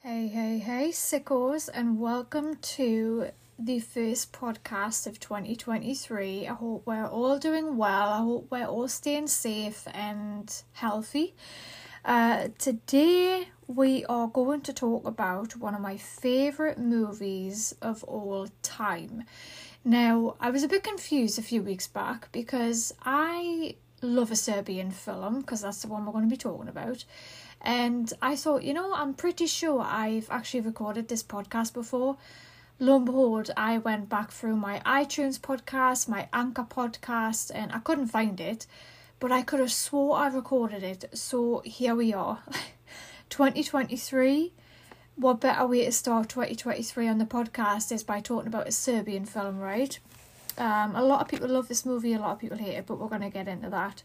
Hey, hey, hey, sickos, and welcome to the first podcast of 2023. I hope we're all doing well. I hope we're all staying safe and healthy. Uh, today, we are going to talk about one of my favourite movies of all time. Now, I was a bit confused a few weeks back because I love a Serbian film, because that's the one we're going to be talking about. And I thought, you know, I'm pretty sure I've actually recorded this podcast before. Lo and behold, I went back through my iTunes podcast, my Anchor podcast, and I couldn't find it, but I could have swore I recorded it. So here we are. 2023. What better way to start 2023 on the podcast is by talking about a Serbian film, right? Um, a lot of people love this movie, a lot of people hate it, but we're going to get into that.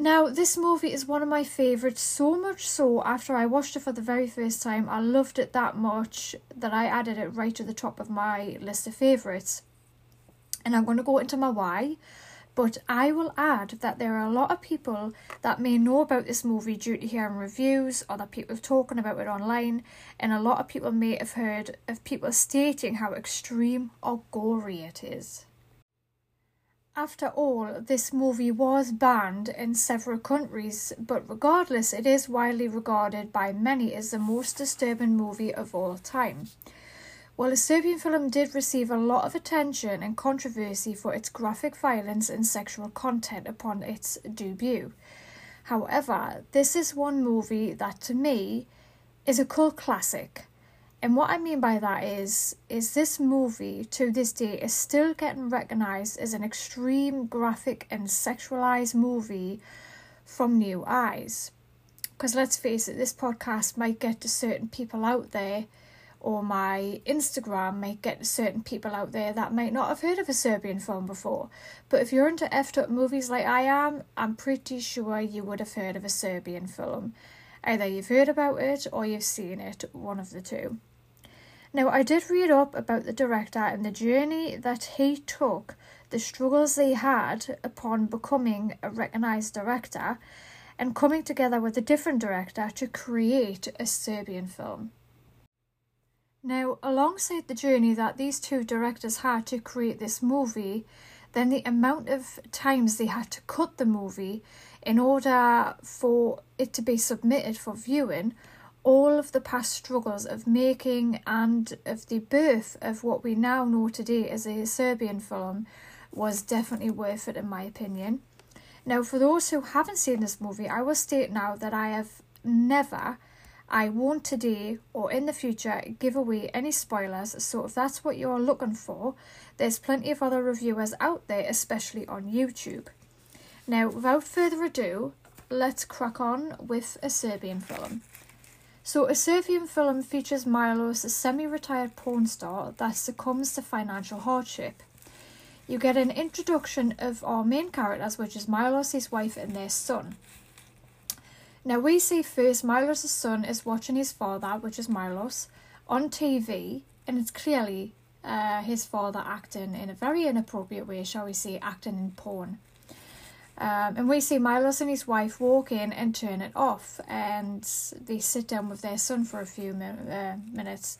Now, this movie is one of my favourites, so much so after I watched it for the very first time, I loved it that much that I added it right to the top of my list of favourites. And I'm going to go into my why, but I will add that there are a lot of people that may know about this movie due to hearing reviews or people talking about it online, and a lot of people may have heard of people stating how extreme or gory it is. After all, this movie was banned in several countries, but regardless, it is widely regarded by many as the most disturbing movie of all time. While the Serbian film did receive a lot of attention and controversy for its graphic violence and sexual content upon its debut. However, this is one movie that to me is a cult classic and what I mean by that is is this movie to this day is still getting recognized as an extreme graphic and sexualized movie from new eyes. Because let's face it, this podcast might get to certain people out there, or my Instagram might get to certain people out there that might not have heard of a Serbian film before. But if you're into effed up movies like I am, I'm pretty sure you would have heard of a Serbian film. Either you've heard about it or you've seen it, one of the two. Now, I did read up about the director and the journey that he took, the struggles they had upon becoming a recognised director, and coming together with a different director to create a Serbian film. Now, alongside the journey that these two directors had to create this movie, then the amount of times they had to cut the movie in order for it to be submitted for viewing all of the past struggles of making and of the birth of what we now know today as a Serbian film was definitely worth it, in my opinion. Now, for those who haven't seen this movie, I will state now that I have never, I won't today or in the future give away any spoilers. So, if that's what you're looking for, there's plenty of other reviewers out there, especially on YouTube. Now, without further ado, let's crack on with a Serbian film. So, a Serbian film features Milos, a semi retired porn star that succumbs to financial hardship. You get an introduction of our main characters, which is Milos, his wife, and their son. Now, we see first Milos' son is watching his father, which is Milos, on TV, and it's clearly uh, his father acting in a very inappropriate way, shall we say, acting in porn. Um, and we see Milos and his wife walk in and turn it off, and they sit down with their son for a few uh, minutes.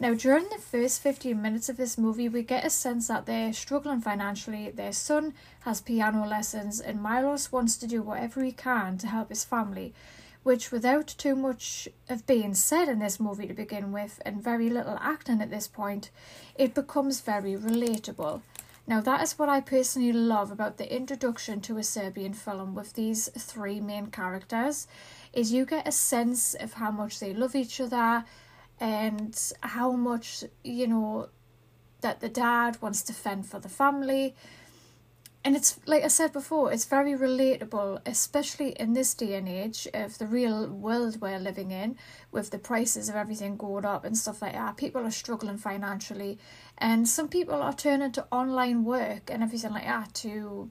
Now, during the first 15 minutes of this movie, we get a sense that they're struggling financially. Their son has piano lessons, and Milos wants to do whatever he can to help his family, which, without too much of being said in this movie to begin with, and very little acting at this point, it becomes very relatable. Now, that is what I personally love about the introduction to a Serbian film with these three main characters is you get a sense of how much they love each other and how much, you know, that the dad wants to fend for the family and it's like I said before, it's very relatable, especially in this day and age of the real world we're living in, with the prices of everything going up and stuff like that. People are struggling financially, and some people are turning to online work and everything like that to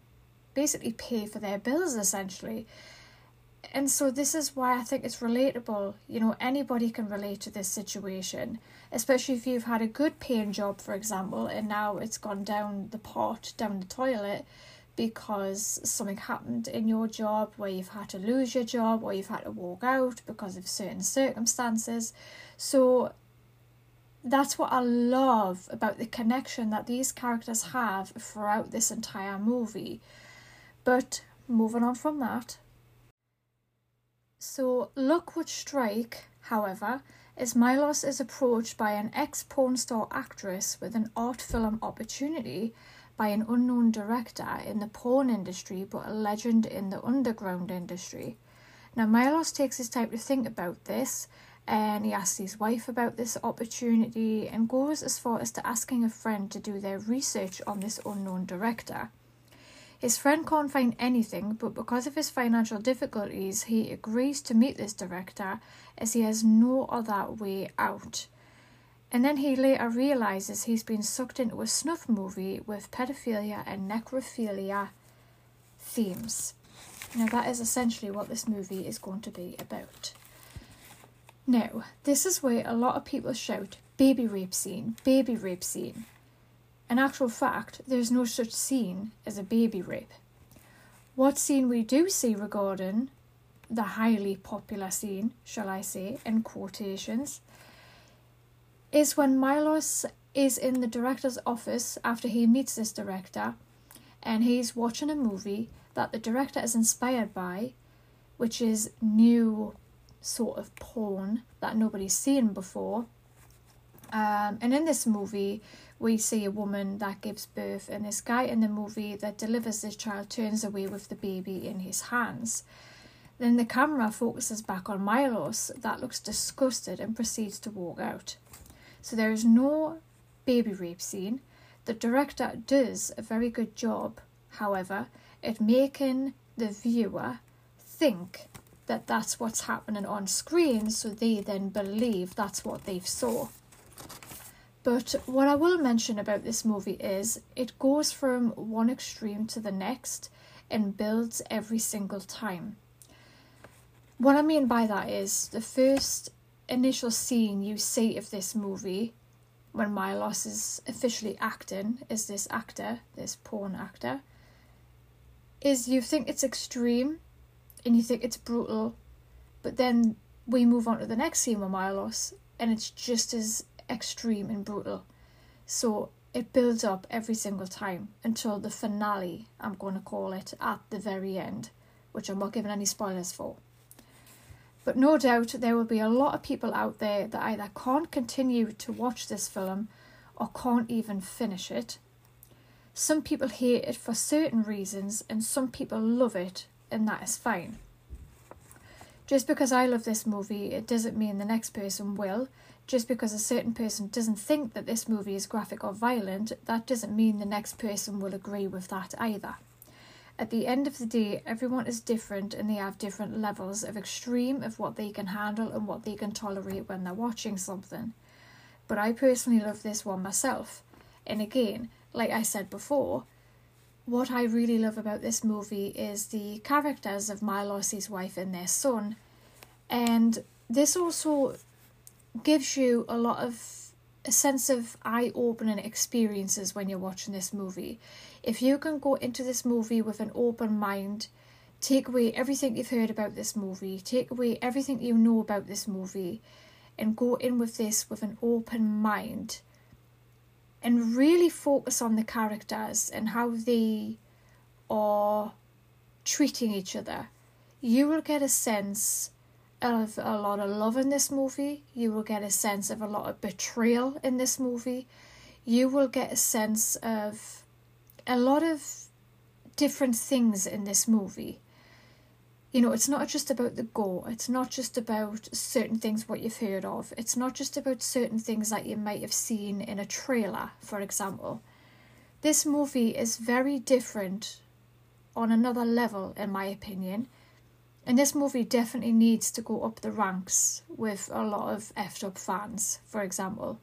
basically pay for their bills essentially. And so, this is why I think it's relatable. You know, anybody can relate to this situation, especially if you've had a good paying job, for example, and now it's gone down the pot, down the toilet because something happened in your job where you've had to lose your job or you've had to walk out because of certain circumstances. So that's what I love about the connection that these characters have throughout this entire movie. But moving on from that. So, luck would strike, however, as Milos is approached by an ex porn star actress with an art film opportunity by an unknown director in the porn industry but a legend in the underground industry. Now, Milos takes his time to think about this and he asks his wife about this opportunity and goes as far as to asking a friend to do their research on this unknown director. His friend can't find anything, but because of his financial difficulties, he agrees to meet this director as he has no other way out. And then he later realizes he's been sucked into a snuff movie with pedophilia and necrophilia themes. Now, that is essentially what this movie is going to be about. Now, this is where a lot of people shout baby rape scene, baby rape scene. In actual fact, there's no such scene as a baby rape. What scene we do see regarding the highly popular scene, shall I say, in quotations, is when Milos is in the director's office after he meets this director and he's watching a movie that the director is inspired by, which is new sort of porn that nobody's seen before. Um, and in this movie, we see a woman that gives birth, and this guy in the movie that delivers this child turns away with the baby in his hands. Then the camera focuses back on Milos, that looks disgusted and proceeds to walk out. So there is no baby rape scene. The director does a very good job, however, at making the viewer think that that's what's happening on screen, so they then believe that's what they've saw. But what I will mention about this movie is it goes from one extreme to the next and builds every single time. What I mean by that is the first initial scene you see of this movie when Milos is officially acting as this actor, this porn actor, is you think it's extreme and you think it's brutal, but then we move on to the next scene with Milos and it's just as extreme and brutal. So it builds up every single time until the finale, I'm going to call it, at the very end, which I'm not giving any spoilers for. But no doubt there will be a lot of people out there that either can't continue to watch this film or can't even finish it. Some people hate it for certain reasons, and some people love it, and that is fine. Just because I love this movie, it doesn't mean the next person will. Just because a certain person doesn't think that this movie is graphic or violent, that doesn't mean the next person will agree with that either. At the end of the day, everyone is different and they have different levels of extreme of what they can handle and what they can tolerate when they're watching something. But I personally love this one myself. And again, like I said before, what I really love about this movie is the characters of Milos's wife and their son. And this also gives you a lot of a sense of eye opening experiences when you're watching this movie. If you can go into this movie with an open mind, take away everything you've heard about this movie, take away everything you know about this movie, and go in with this with an open mind and really focus on the characters and how they are treating each other, you will get a sense of a lot of love in this movie. You will get a sense of a lot of betrayal in this movie. You will get a sense of a lot of different things in this movie. You know, it's not just about the gore. It's not just about certain things what you've heard of. It's not just about certain things that you might have seen in a trailer, for example. This movie is very different on another level, in my opinion and this movie definitely needs to go up the ranks with a lot of effed up fans, for example.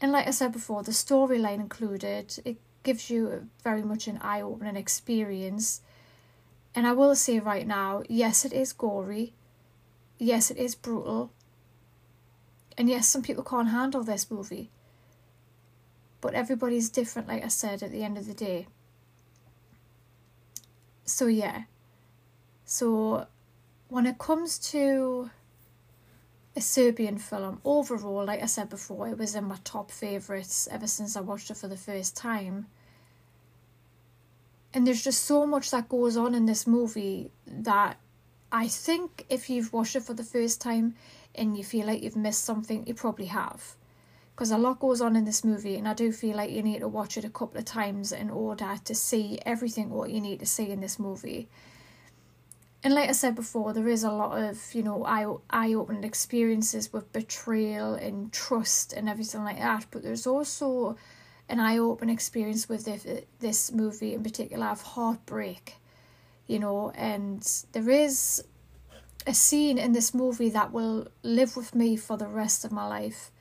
And like I said before, the storyline included, it gives you very much an eye opening experience. And I will say right now, yes, it is gory. Yes, it is brutal. And yes, some people can't handle this movie. But everybody's different, like I said, at the end of the day. so yeah. So when it comes to a Serbian film, overall, like I said before, it was in my top favourites ever since I watched it for the first time. And there's just so much that goes on in this movie that I think if you've watched it for the first time and you feel like you've missed something, you probably have. Because a lot goes on in this movie, and I do feel like you need to watch it a couple of times in order to see everything what you need to see in this movie. And like I said before, there is a lot of, you know, eye eye opening experiences with betrayal and trust and everything like that. But there's also an eye opening experience with this, this movie in particular of heartbreak you know, and there is a scene in this movie that will live with me for the rest of my life.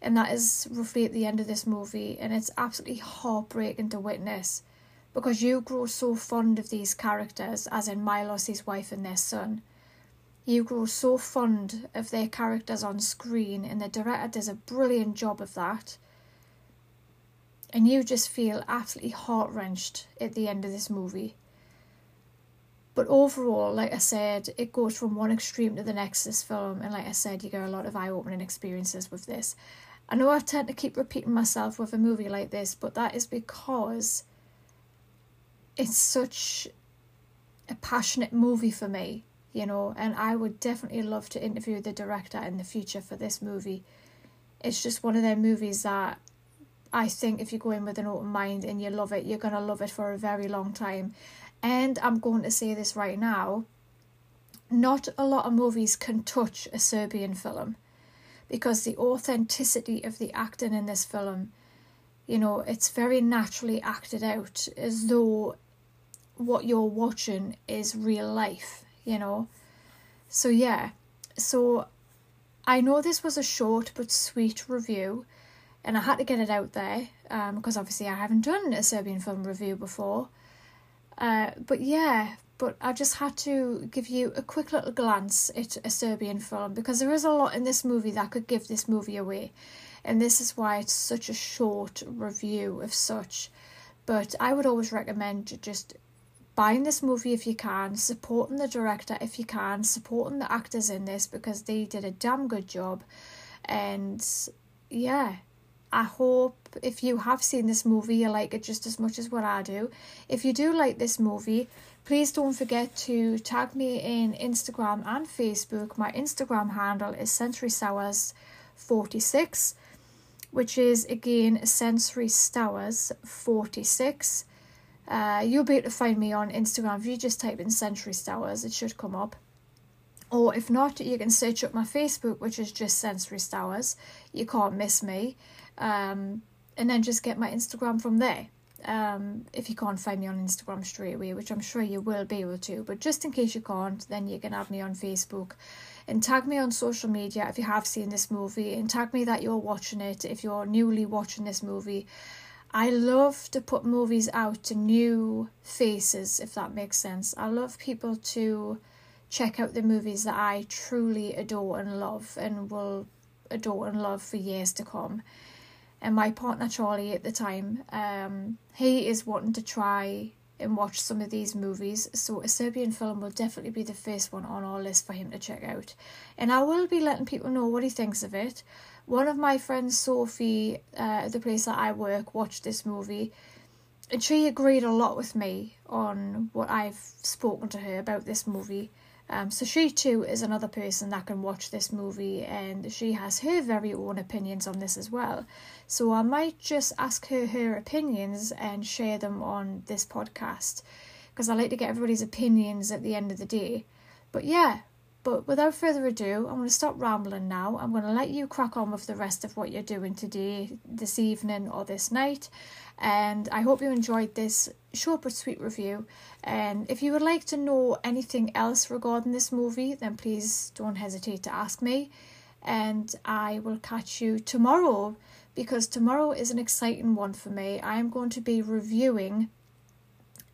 And that is roughly at the end of this movie, and it's absolutely heartbreaking to witness because you grow so fond of these characters, as in Milos, wife, and their son. You grow so fond of their characters on screen, and the director does a brilliant job of that. And you just feel absolutely heart wrenched at the end of this movie. But overall, like I said, it goes from one extreme to the next, this film. And like I said, you get a lot of eye opening experiences with this. I know I tend to keep repeating myself with a movie like this, but that is because it's such a passionate movie for me, you know, and I would definitely love to interview the director in the future for this movie. It's just one of their movies that I think if you go in with an open mind and you love it, you're going to love it for a very long time. And I'm going to say this right now not a lot of movies can touch a Serbian film because the authenticity of the acting in this film, you know, it's very naturally acted out as though what you're watching is real life, you know. So, yeah, so I know this was a short but sweet review, and I had to get it out there um, because obviously I haven't done a Serbian film review before. Uh, but yeah, but I just had to give you a quick little glance at a Serbian film because there is a lot in this movie that could give this movie away. And this is why it's such a short review of such. But I would always recommend just buying this movie if you can, supporting the director if you can, supporting the actors in this because they did a damn good job. And yeah, I hope if you have seen this movie, you like it just as much as what I do. If you do like this movie, please don't forget to tag me in Instagram and Facebook. My Instagram handle is Sensory Stowers 46, which is again Sensory Stowers 46. Uh, you'll be able to find me on Instagram if you just type in Sensory Stowers, it should come up. Or if not, you can search up my Facebook, which is just Sensory Stowers. You can't miss me um, and then just get my Instagram from there. Um, if you can't find me on Instagram straight away, which I'm sure you will be able to, but just in case you can't, then you can add me on Facebook and tag me on social media if you have seen this movie and tag me that you're watching it if you're newly watching this movie. I love to put movies out to new faces, if that makes sense. I love people to check out the movies that I truly adore and love and will adore and love for years to come and my partner Charlie at the time, um, he is wanting to try and watch some of these movies. So a Serbian film will definitely be the first one on our list for him to check out. And I will be letting people know what he thinks of it. One of my friends, Sophie, uh, at the place that I work, watched this movie. And she agreed a lot with me on what I've spoken to her about this movie. Um, so she too is another person that can watch this movie and she has her very own opinions on this as well. So I might just ask her her opinions and share them on this podcast because I like to get everybody's opinions at the end of the day. But yeah, but without further ado, I'm going to stop rambling now. I'm going to let you crack on with the rest of what you're doing today, this evening, or this night. And I hope you enjoyed this short but sweet review. And if you would like to know anything else regarding this movie, then please don't hesitate to ask me. And I will catch you tomorrow because tomorrow is an exciting one for me. I am going to be reviewing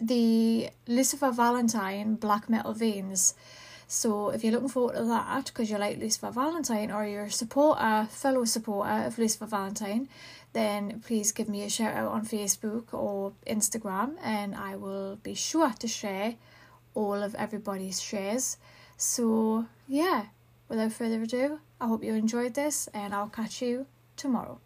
the Lucifer Valentine Black Metal Veins. So if you're looking forward to that because you like Lucifer Valentine or you're a supporter, uh, fellow supporter of Lucifer Valentine, then please give me a shout out on Facebook or Instagram and I will be sure to share all of everybody's shares. So yeah, without further ado, I hope you enjoyed this and I'll catch you tomorrow.